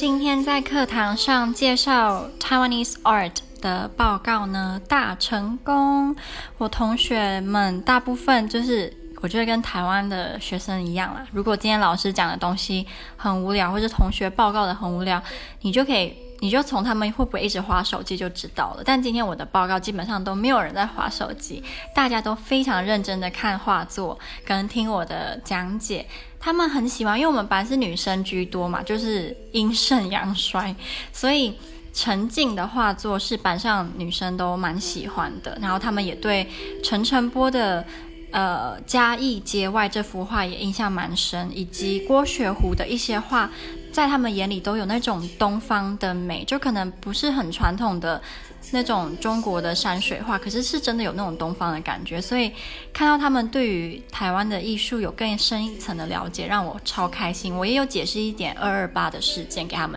今天在课堂上介绍 Taiwanese art 的报告呢，大成功。我同学们大部分就是，我觉得跟台湾的学生一样啦。如果今天老师讲的东西很无聊，或者同学报告的很无聊，你就可以。你就从他们会不会一直划手机就知道了。但今天我的报告基本上都没有人在划手机，大家都非常认真的看画作跟听我的讲解。他们很喜欢，因为我们班是女生居多嘛，就是阴盛阳衰，所以陈静的画作是班上女生都蛮喜欢的。然后他们也对陈晨波的呃嘉义街外这幅画也印象蛮深，以及郭雪湖的一些画。在他们眼里都有那种东方的美，就可能不是很传统的那种中国的山水画，可是是真的有那种东方的感觉。所以看到他们对于台湾的艺术有更深一层的了解，让我超开心。我也有解释一点二二八的事件给他们。